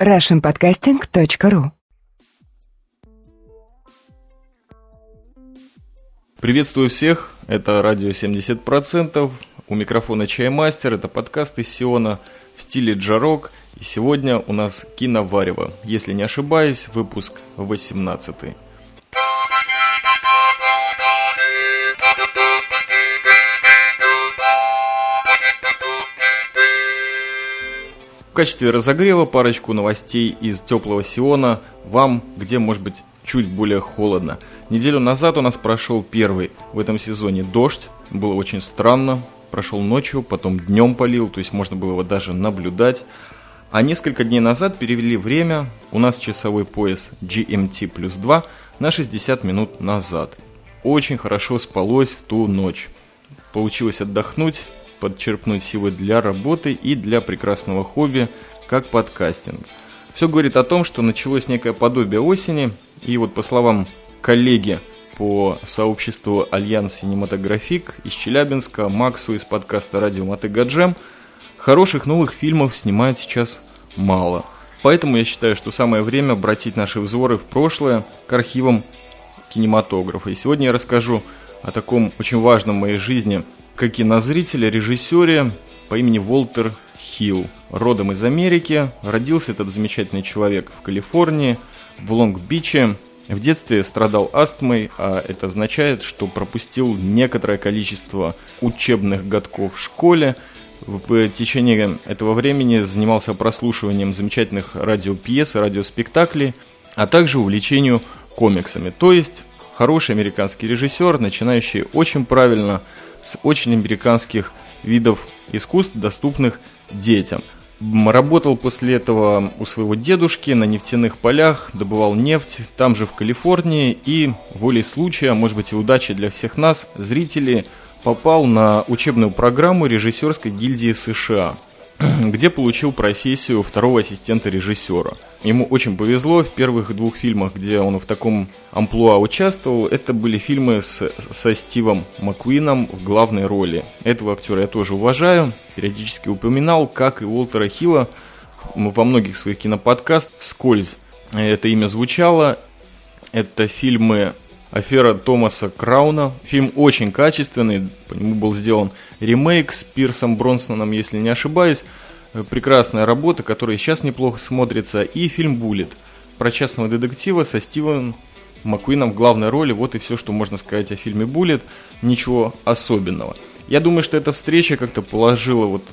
russianpodcasting.ru Приветствую всех, это радио 70%, у микрофона Чаймастер, это подкаст из Сиона в стиле джарок, и сегодня у нас киноварево, если не ошибаюсь, выпуск 18. Качестве разогрева парочку новостей из теплого Сиона вам, где может быть чуть более холодно. Неделю назад у нас прошел первый в этом сезоне дождь. Было очень странно. Прошел ночью, потом днем полил, то есть можно было его даже наблюдать. А несколько дней назад перевели время, у нас часовой пояс GMT плюс 2 на 60 минут назад. Очень хорошо спалось в ту ночь. Получилось отдохнуть, подчерпнуть силы для работы и для прекрасного хобби, как подкастинг. Все говорит о том, что началось некое подобие осени, и вот по словам коллеги по сообществу Альянс Синематографик из Челябинска, Максу из подкаста Радио Мотыга хороших новых фильмов снимают сейчас мало. Поэтому я считаю, что самое время обратить наши взоры в прошлое к архивам кинематографа. И сегодня я расскажу о таком очень важном в моей жизни как кинозрителя, режиссере по имени Волтер Хилл. Родом из Америки, родился этот замечательный человек в Калифорнии, в Лонг-Биче. В детстве страдал астмой, а это означает, что пропустил некоторое количество учебных годков в школе. В течение этого времени занимался прослушиванием замечательных радиопьес и радиоспектаклей, а также увлечению комиксами. То есть хороший американский режиссер, начинающий очень правильно – с очень американских видов искусств, доступных детям. Работал после этого у своего дедушки на нефтяных полях, добывал нефть там же в Калифорнии и волей случая, может быть и удачи для всех нас, зрителей, попал на учебную программу режиссерской гильдии США – где получил профессию второго ассистента режиссера. Ему очень повезло в первых двух фильмах, где он в таком амплуа участвовал. Это были фильмы с, со Стивом Маккуином в главной роли. Этого актера я тоже уважаю, периодически упоминал, как и Уолтера Хилла во многих своих киноподкастах вскользь это имя звучало. Это фильмы Афера Томаса Крауна. Фильм очень качественный, по нему был сделан ремейк с Пирсом Бронсоном, если не ошибаюсь. Э, прекрасная работа, которая сейчас неплохо смотрится. И фильм «Буллет» про частного детектива со Стивеном Маккуином в главной роли. Вот и все, что можно сказать о фильме «Буллет». Ничего особенного. Я думаю, что эта встреча как-то положила вот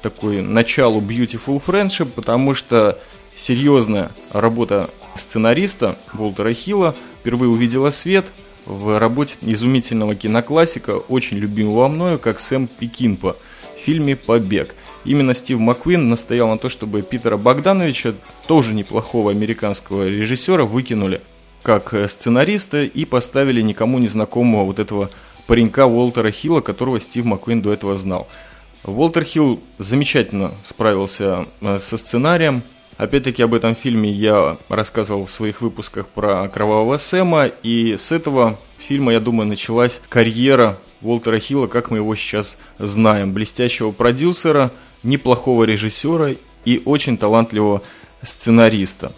такое началу Beautiful Friendship, потому что серьезная работа сценариста Волтера Хилла впервые увидела свет в работе изумительного киноклассика, очень любимого мною, как Сэм Пекинпа в фильме «Побег». Именно Стив Маккуин настоял на то, чтобы Питера Богдановича, тоже неплохого американского режиссера, выкинули как сценариста и поставили никому незнакомого вот этого паренька Уолтера Хилла, которого Стив Маккуин до этого знал. Уолтер Хилл замечательно справился э, со сценарием, Опять-таки об этом фильме я рассказывал в своих выпусках про Кровавого Сэма, и с этого фильма, я думаю, началась карьера Уолтера Хилла, как мы его сейчас знаем. Блестящего продюсера, неплохого режиссера и очень талантливого сценариста.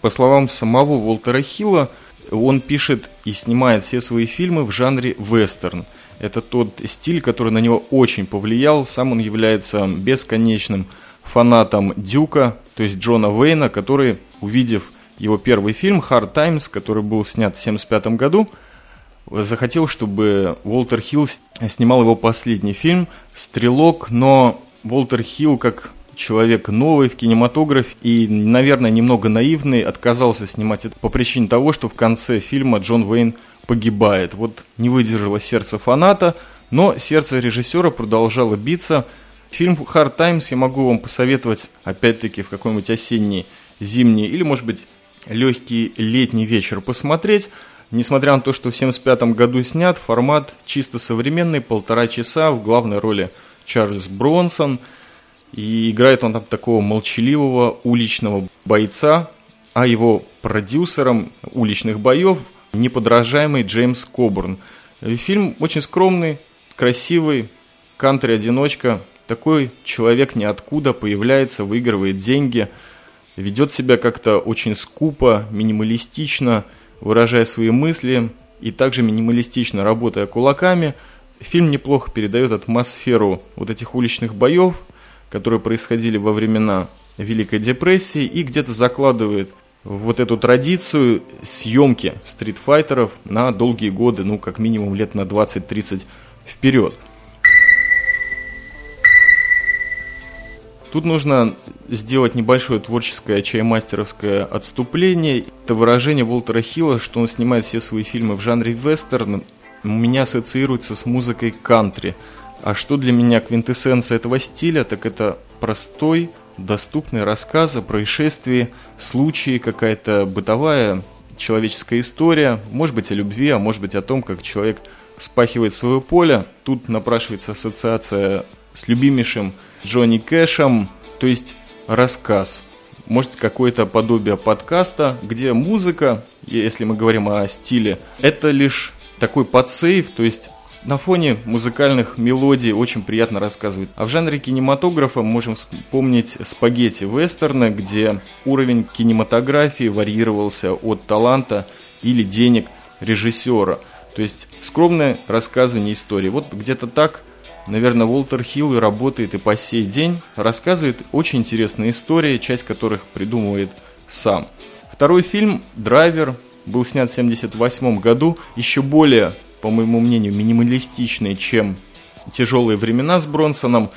По словам самого Уолтера Хилла, он пишет и снимает все свои фильмы в жанре вестерн. Это тот стиль, который на него очень повлиял. Сам он является бесконечным фанатом Дюка, то есть Джона Уэйна, который, увидев его первый фильм «Hard Times», который был снят в 1975 году, захотел, чтобы Уолтер Хилл снимал его последний фильм «Стрелок», но Уолтер Хилл, как человек новый в кинематографе и, наверное, немного наивный, отказался снимать это по причине того, что в конце фильма Джон Уэйн погибает. Вот не выдержало сердце фаната, но сердце режиссера продолжало биться – Фильм Hard Times я могу вам посоветовать, опять-таки, в какой-нибудь осенний, зимний или, может быть, легкий летний вечер посмотреть. Несмотря на то, что в 1975 году снят, формат чисто современный, полтора часа, в главной роли Чарльз Бронсон. И играет он там такого молчаливого уличного бойца, а его продюсером уличных боев неподражаемый Джеймс Кобурн. Фильм очень скромный, красивый, кантри-одиночка, такой человек ниоткуда появляется, выигрывает деньги. ведет себя как-то очень скупо, минималистично, выражая свои мысли и также минималистично работая кулаками. Фильм неплохо передает атмосферу вот этих уличных боев, которые происходили во времена Великой депрессии и где-то закладывает вот эту традицию съемки стритфайтеров на долгие годы, ну, как минимум лет на 20-30 вперед. Тут нужно сделать небольшое творческое чаймастеровское отступление. Это выражение Волтера Хилла, что он снимает все свои фильмы в жанре вестерн, у меня ассоциируется с музыкой кантри. А что для меня квинтэссенция этого стиля, так это простой, доступный рассказ о происшествии, случае, какая-то бытовая человеческая история, может быть о любви, а может быть о том, как человек спахивает свое поле. Тут напрашивается ассоциация с любимейшим Джонни Кэшем, то есть рассказ. Может какое-то подобие подкаста, где музыка, если мы говорим о стиле, это лишь такой подсейв, то есть на фоне музыкальных мелодий очень приятно рассказывать. А в жанре кинематографа можем вспомнить спагетти вестерна, где уровень кинематографии варьировался от таланта или денег режиссера. То есть скромное рассказывание истории. Вот где-то так, наверное, Уолтер Хилл и работает и по сей день. Рассказывает очень интересные истории, часть которых придумывает сам. Второй фильм «Драйвер» был снят в 1978 году, еще более по моему мнению, минималистичные, чем «Тяжелые времена» с Бронсоном,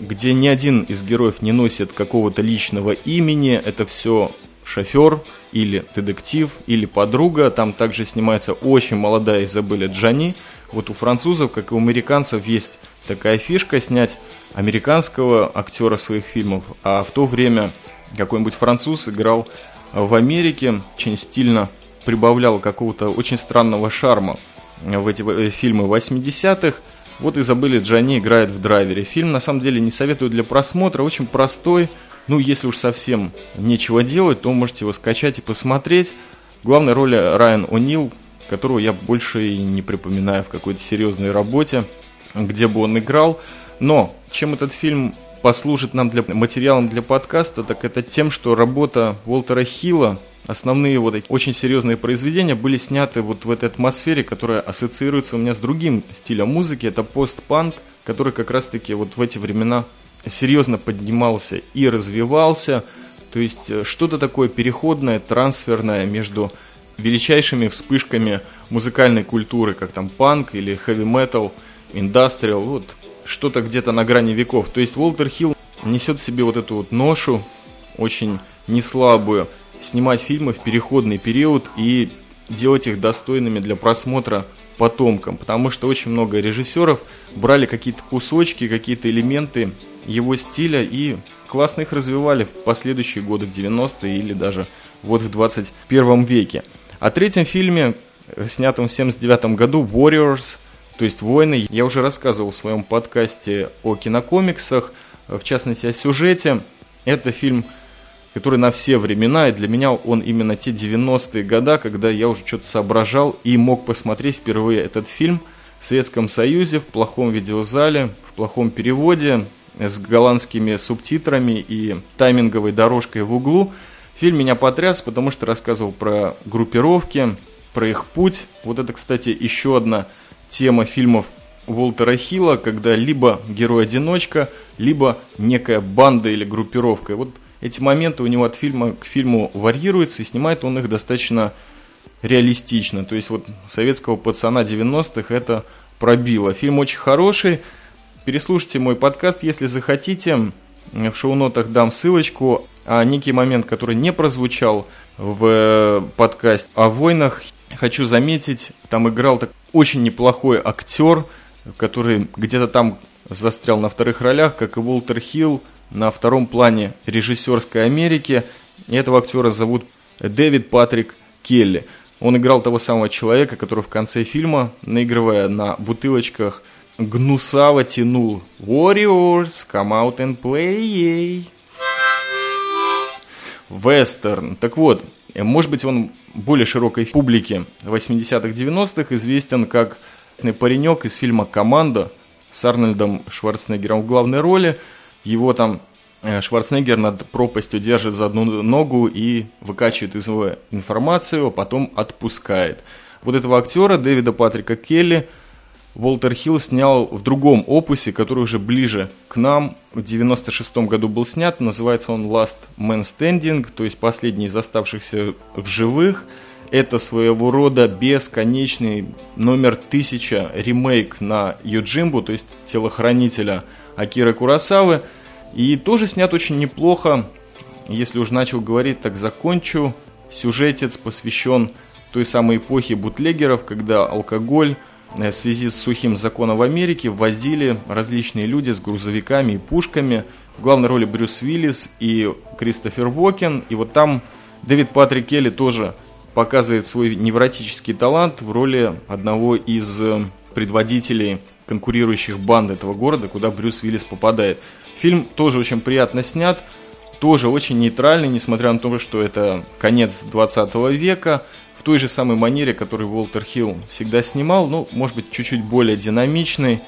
где ни один из героев не носит какого-то личного имени, это все шофер или детектив, или подруга. Там также снимается очень молодая Изабелля Джани. Вот у французов, как и у американцев, есть такая фишка снять американского актера своих фильмов, а в то время какой-нибудь француз играл в Америке, очень стильно прибавлял какого-то очень странного шарма в эти э, фильмы 80-х. Вот и забыли, Джани играет в драйвере. Фильм, на самом деле, не советую для просмотра, очень простой. Ну, если уж совсем нечего делать, то можете его скачать и посмотреть. В главной роли Райан О'Нил, которого я больше и не припоминаю в какой-то серьезной работе, где бы он играл. Но чем этот фильм послужит нам для материалом для подкаста, так это тем, что работа Уолтера Хилла основные вот эти очень серьезные произведения были сняты вот в этой атмосфере, которая ассоциируется у меня с другим стилем музыки. Это постпанк, который как раз-таки вот в эти времена серьезно поднимался и развивался. То есть э, что-то такое переходное, трансферное между величайшими вспышками музыкальной культуры, как там панк или хэви-метал, индастриал, вот что-то где-то на грани веков. То есть Уолтер Хилл несет в себе вот эту вот ношу, очень неслабую, снимать фильмы в переходный период и делать их достойными для просмотра потомкам, потому что очень много режиссеров брали какие-то кусочки, какие-то элементы его стиля и классно их развивали в последующие годы, в 90-е или даже вот в 21 веке. О третьем фильме, снятом в 79 году, Warriors, то есть «Войны», я уже рассказывал в своем подкасте о кинокомиксах, в частности о сюжете. Это фильм который на все времена, и для меня он именно те 90-е года, когда я уже что-то соображал и мог посмотреть впервые этот фильм в Советском Союзе, в плохом видеозале, в плохом переводе, с голландскими субтитрами и тайминговой дорожкой в углу. Фильм меня потряс, потому что рассказывал про группировки, про их путь. Вот это, кстати, еще одна тема фильмов Уолтера Хилла, когда либо герой-одиночка, либо некая банда или группировка. И вот эти моменты у него от фильма к фильму варьируются, и снимает он их достаточно реалистично. То есть вот советского пацана 90-х это пробило. Фильм очень хороший. Переслушайте мой подкаст, если захотите. В шоу-нотах дам ссылочку. А некий момент, который не прозвучал в подкасте о войнах, хочу заметить, там играл так очень неплохой актер, который где-то там застрял на вторых ролях, как и Уолтер Хилл, на втором плане режиссерской Америки. Этого актера зовут Дэвид Патрик Келли. Он играл того самого человека, который в конце фильма, наигрывая на бутылочках, гнусаво тянул «Warriors, come out and play!» Вестерн. Так вот, может быть, он более широкой публике 80-х, 90-х известен как паренек из фильма «Команда» с Арнольдом Шварценеггером в главной роли – его там э, Шварценеггер над пропастью держит за одну ногу и выкачивает из него информацию, а потом отпускает. Вот этого актера, Дэвида Патрика Келли, Волтер Хилл снял в другом опусе, который уже ближе к нам. В 96 году был снят, называется он Last Man Standing, то есть последний из оставшихся в живых. Это своего рода бесконечный номер 1000 ремейк на Юджимбу, то есть телохранителя Акиры Курасавы. И тоже снят очень неплохо. Если уж начал говорить, так закончу. Сюжетец посвящен той самой эпохе бутлегеров, когда алкоголь в связи с сухим законом в Америке возили различные люди с грузовиками и пушками. В главной роли Брюс Уиллис и Кристофер Уокен. И вот там Дэвид Патрик Келли тоже показывает свой невротический талант в роли одного из э, предводителей конкурирующих банд этого города, куда Брюс Уиллис попадает. Фильм тоже очень приятно снят, тоже очень нейтральный, несмотря на то, что это конец 20 века той же самой манере, которую Уолтер Хилл всегда снимал, ну, может быть, чуть-чуть более динамичный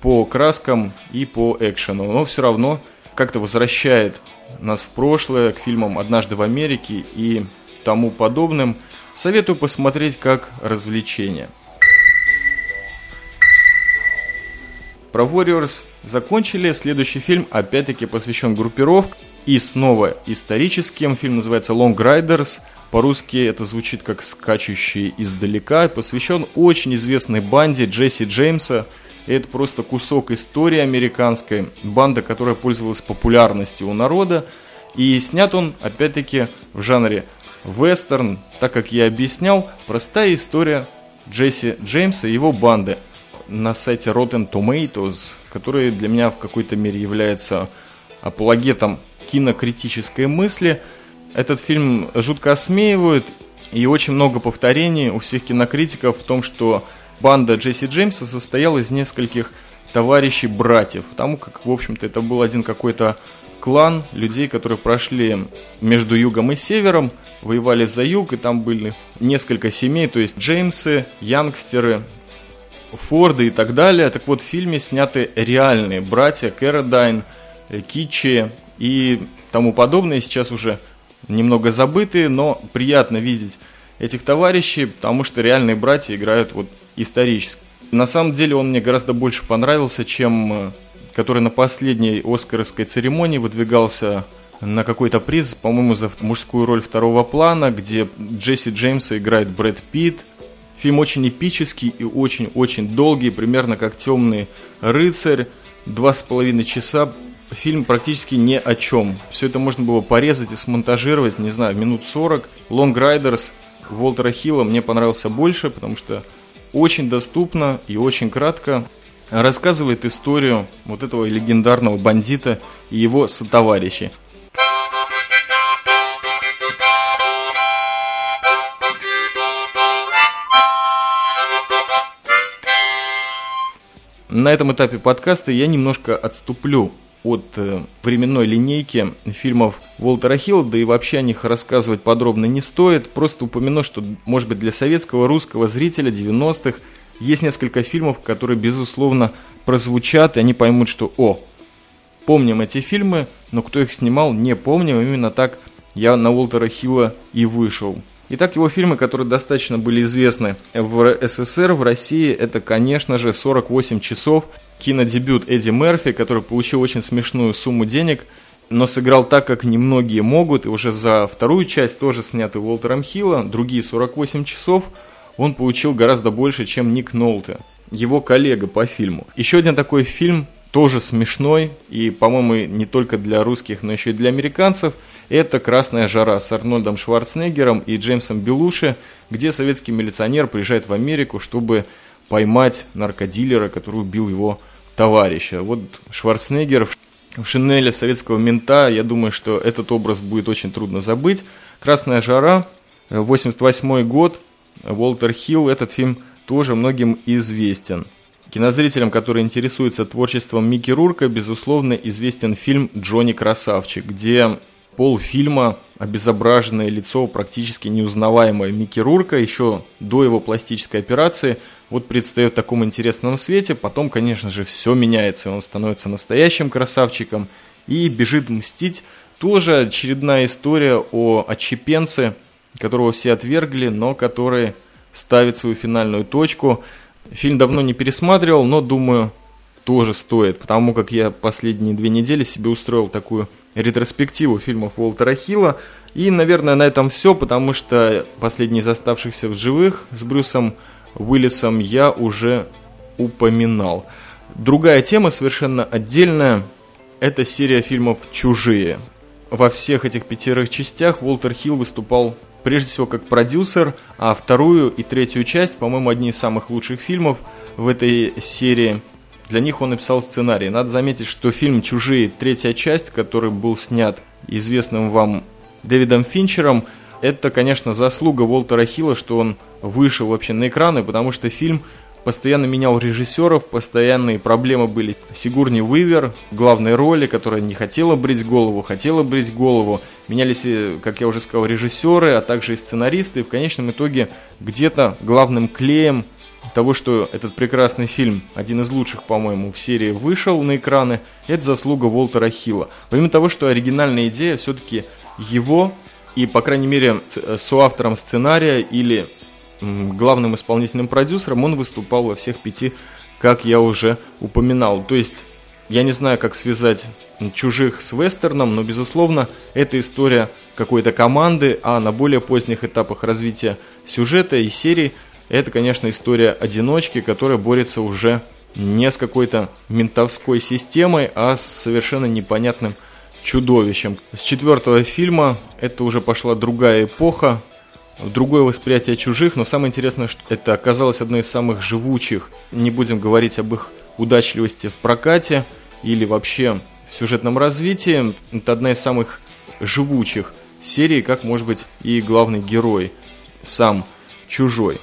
по краскам и по экшену, но все равно как-то возвращает нас в прошлое к фильмам «Однажды в Америке» и тому подобным. Советую посмотреть как развлечение. Про Warriors закончили. Следующий фильм опять-таки посвящен группировке. И снова историческим. Фильм называется Long Riders – по-русски это звучит как «скачущие издалека», посвящен очень известной банде Джесси Джеймса. И это просто кусок истории американской, банда, которая пользовалась популярностью у народа. И снят он, опять-таки, в жанре вестерн, так как я объяснял, простая история Джесси Джеймса и его банды на сайте Rotten Tomatoes, который для меня в какой-то мере является апологетом кинокритической мысли – этот фильм жутко осмеивают, и очень много повторений у всех кинокритиков в том, что банда Джесси Джеймса состояла из нескольких товарищей братьев, потому как, в общем-то, это был один какой-то клан людей, которые прошли между югом и севером, воевали за юг, и там были несколько семей, то есть Джеймсы, Янгстеры, Форды и так далее. Так вот, в фильме сняты реальные братья Кэродайн, Кичи и тому подобное. Сейчас уже немного забытые, но приятно видеть этих товарищей, потому что реальные братья играют вот исторически. На самом деле он мне гораздо больше понравился, чем э, который на последней Оскаровской церемонии выдвигался на какой-то приз, по-моему, за мужскую роль второго плана, где Джесси Джеймса играет Брэд Питт. Фильм очень эпический и очень-очень долгий, примерно как «Темный рыцарь». Два с половиной часа фильм практически ни о чем. Все это можно было порезать и смонтажировать, не знаю, минут 40. Long Riders Волтера Хилла мне понравился больше, потому что очень доступно и очень кратко рассказывает историю вот этого легендарного бандита и его сотоварищей. На этом этапе подкаста я немножко отступлю от э, временной линейки фильмов Уолтера Хилла, да и вообще о них рассказывать подробно не стоит. Просто упомяну, что, может быть, для советского русского зрителя 90-х есть несколько фильмов, которые, безусловно, прозвучат, и они поймут, что «О, помним эти фильмы, но кто их снимал, не помним». Именно так я на Уолтера Хилла и вышел. Итак, его фильмы, которые достаточно были известны в СССР, в России, это, конечно же, «48 часов», кинодебют Эдди Мерфи, который получил очень смешную сумму денег, но сыграл так, как немногие могут, и уже за вторую часть, тоже снятый Уолтером Хилла, другие 48 часов, он получил гораздо больше, чем Ник Нолте, его коллега по фильму. Еще один такой фильм, тоже смешной, и, по-моему, не только для русских, но еще и для американцев, это «Красная жара» с Арнольдом Шварценеггером и Джеймсом Белуши, где советский милиционер приезжает в Америку, чтобы поймать наркодилера, который убил его товарища. Вот Шварценеггер в шинели советского мента, я думаю, что этот образ будет очень трудно забыть. «Красная жара», 88 год, Уолтер Хилл, этот фильм тоже многим известен. Кинозрителям, которые интересуются творчеством Микки Рурка, безусловно, известен фильм «Джонни Красавчик», где полфильма обезображенное лицо, практически неузнаваемое Микки Рурка, еще до его пластической операции – вот предстает в таком интересном свете, потом, конечно же, все меняется, он становится настоящим красавчиком, и «Бежит мстить». Тоже очередная история о отщепенце, которого все отвергли, но который ставит свою финальную точку. Фильм давно не пересматривал, но думаю, тоже стоит, потому как я последние две недели себе устроил такую ретроспективу фильмов Уолтера Хилла. И, наверное, на этом все, потому что последний из оставшихся в живых с Брюсом Уиллисом я уже упоминал. Другая тема, совершенно отдельная, это серия фильмов «Чужие». Во всех этих пятерых частях Уолтер Хилл выступал прежде всего как продюсер, а вторую и третью часть, по-моему, одни из самых лучших фильмов в этой серии – для них он написал сценарий. Надо заметить, что фильм «Чужие», третья часть, который был снят известным вам Дэвидом Финчером, это, конечно, заслуга Уолтера Хилла, что он вышел вообще на экраны, потому что фильм постоянно менял режиссеров, постоянные проблемы были. Сигурни Уивер, главной роли, которая не хотела брить голову, хотела брить голову. Менялись, э, как я уже сказал, режиссеры, а также и сценаристы. И в конечном итоге где-то главным клеем того, что этот прекрасный фильм, один из лучших, по-моему, в серии вышел на экраны, это заслуга Уолтера Хилла. Помимо того, что оригинальная идея все-таки его и, по крайней мере, э, соавтором сценария или главным исполнительным продюсером он выступал во всех пяти, как я уже упоминал. То есть, я не знаю, как связать чужих с вестерном, но, безусловно, это история какой-то команды, а на более поздних этапах развития сюжета и серии – это, конечно, история одиночки, которая борется уже не с какой-то ментовской системой, а с совершенно непонятным чудовищем. С четвертого фильма это уже пошла другая эпоха, другое восприятие чужих, но самое интересное, что это оказалось одной из самых живучих. Не будем говорить об их удачливости в прокате или вообще в сюжетном развитии. Это одна из самых живучих серий, как может быть и главный герой, сам чужой.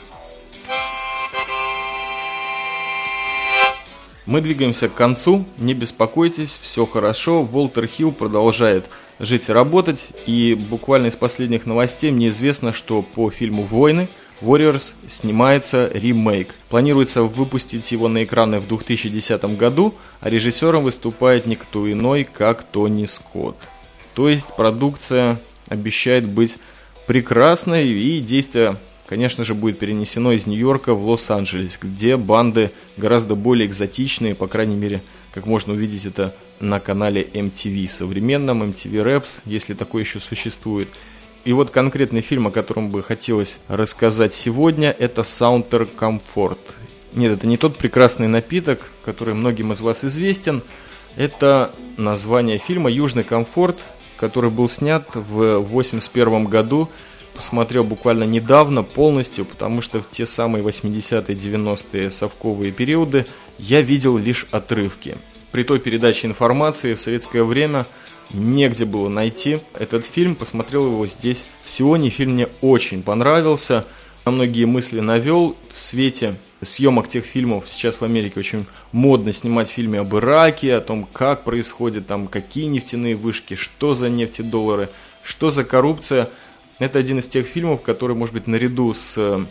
Мы двигаемся к концу, не беспокойтесь, все хорошо. Волтер Хилл продолжает жить и работать. И буквально из последних новостей мне известно, что по фильму «Войны» Warriors снимается ремейк. Планируется выпустить его на экраны в 2010 году, а режиссером выступает никто иной, как Тони Скотт. То есть продукция обещает быть прекрасной и действия конечно же, будет перенесено из Нью-Йорка в Лос-Анджелес, где банды гораздо более экзотичные, по крайней мере, как можно увидеть это на канале MTV, современном MTV Raps, если такое еще существует. И вот конкретный фильм, о котором бы хотелось рассказать сегодня, это Saunter Comfort. Нет, это не тот прекрасный напиток, который многим из вас известен. Это название фильма «Южный комфорт», который был снят в 1981 году посмотрел буквально недавно полностью, потому что в те самые 80-е, 90-е совковые периоды я видел лишь отрывки. При той передаче информации в советское время негде было найти этот фильм, посмотрел его здесь. В Сионе, фильм мне очень понравился, на многие мысли навел. В свете съемок тех фильмов сейчас в Америке очень модно снимать фильмы об Ираке, о том, как происходит там, какие нефтяные вышки, что за нефтедоллары, что за коррупция – это один из тех фильмов, который, может быть, наряду с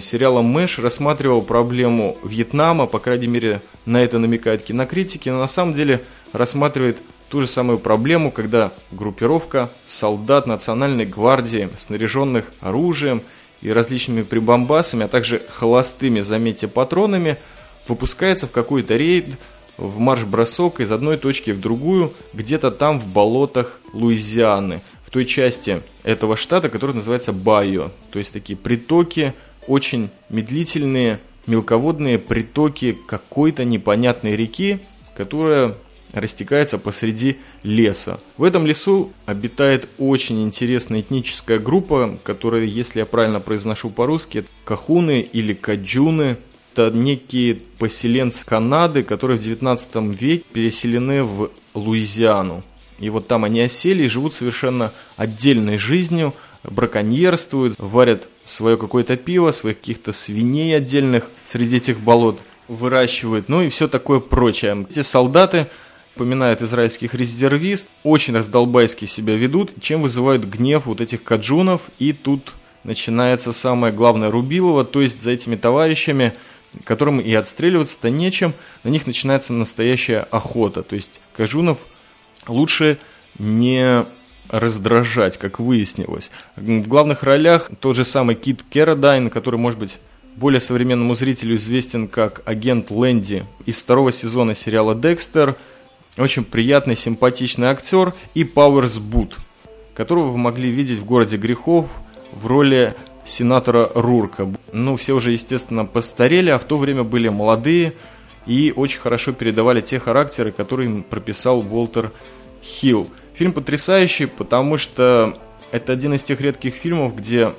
сериалом «Мэш» рассматривал проблему Вьетнама, по крайней мере, на это намекают кинокритики, но на самом деле рассматривает ту же самую проблему, когда группировка солдат Национальной гвардии, снаряженных оружием и различными прибамбасами, а также холостыми, заметьте, патронами, выпускается в какой-то рейд, в марш-бросок из одной точки в другую, где-то там в болотах Луизианы – в той части этого штата, который называется Байо. То есть такие притоки, очень медлительные, мелководные притоки какой-то непонятной реки, которая растекается посреди леса. В этом лесу обитает очень интересная этническая группа, которая, если я правильно произношу по-русски, кахуны или каджуны. Это некие поселенцы Канады, которые в 19 веке переселены в Луизиану. И вот там они осели и живут совершенно отдельной жизнью, браконьерствуют, варят свое какое-то пиво, своих каких-то свиней отдельных среди этих болот выращивают, ну и все такое прочее. Эти солдаты, упоминают израильских резервист, очень раздолбайски себя ведут, чем вызывают гнев вот этих каджунов, и тут начинается самое главное Рубилова, то есть за этими товарищами, которым и отстреливаться-то нечем, на них начинается настоящая охота, то есть каджунов лучше не раздражать, как выяснилось. В главных ролях тот же самый Кит Керадайн, который, может быть, более современному зрителю известен как агент Лэнди из второго сезона сериала «Декстер», очень приятный, симпатичный актер, и Пауэрс Бут, которого вы могли видеть в «Городе грехов» в роли сенатора Рурка. Ну, все уже, естественно, постарели, а в то время были молодые и очень хорошо передавали те характеры, которые им прописал Уолтер Хилл. Фильм потрясающий, потому что это один из тех редких фильмов, где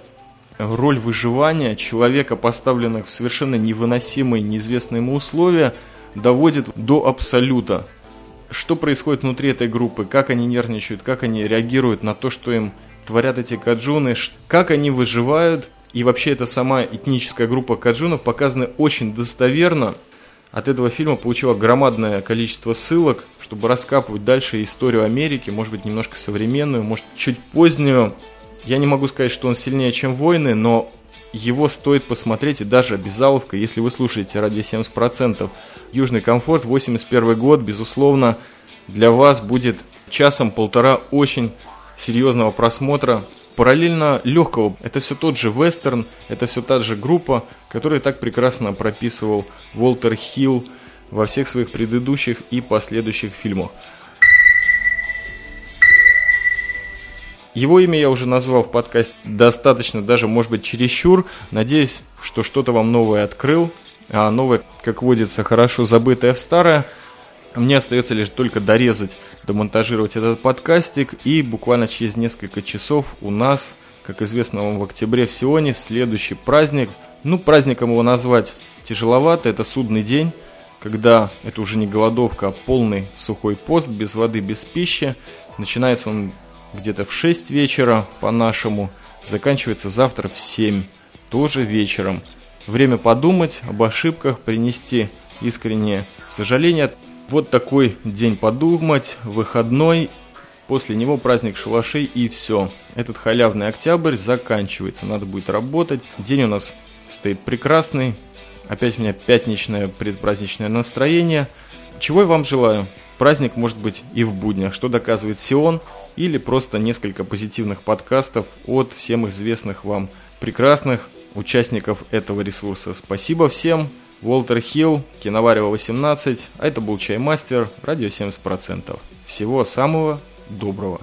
роль выживания человека, поставленных в совершенно невыносимые, неизвестные ему условия, доводит до абсолюта. Что происходит внутри этой группы, как они нервничают, как они реагируют на то, что им творят эти каджуны, как они выживают. И вообще эта сама этническая группа каджунов показаны очень достоверно. От этого фильма получила громадное количество ссылок, чтобы раскапывать дальше историю Америки, может быть немножко современную, может чуть позднюю. Я не могу сказать, что он сильнее, чем «Войны», но его стоит посмотреть и даже обязаловка, если вы слушаете ради 70%. Южный комфорт, 81 год, безусловно, для вас будет часом-полтора очень серьезного просмотра. Параллельно легкого, это все тот же вестерн, это все та же группа, которую так прекрасно прописывал Уолтер Хилл во всех своих предыдущих и последующих фильмах. Его имя я уже назвал в подкасте достаточно, даже может быть чересчур. Надеюсь, что что-то вам новое открыл. А новое, как водится, хорошо забытое в старое. Мне остается лишь только дорезать, домонтажировать этот подкастик. И буквально через несколько часов у нас, как известно вам в октябре в Сионе, следующий праздник. Ну, праздником его назвать тяжеловато. Это судный день, когда это уже не голодовка, а полный сухой пост, без воды, без пищи. Начинается он где-то в 6 вечера по-нашему, заканчивается завтра в 7, тоже вечером. Время подумать об ошибках, принести искреннее сожаление. Вот такой день подумать, выходной, после него праздник шалашей и все. Этот халявный октябрь заканчивается, надо будет работать. День у нас стоит прекрасный, опять у меня пятничное предпраздничное настроение. Чего я вам желаю? Праздник может быть и в буднях, что доказывает Сион, или просто несколько позитивных подкастов от всем известных вам прекрасных участников этого ресурса. Спасибо всем. Уолтер Хилл, Киноварево 18, а это был Чаймастер, радио 70%. Всего самого доброго!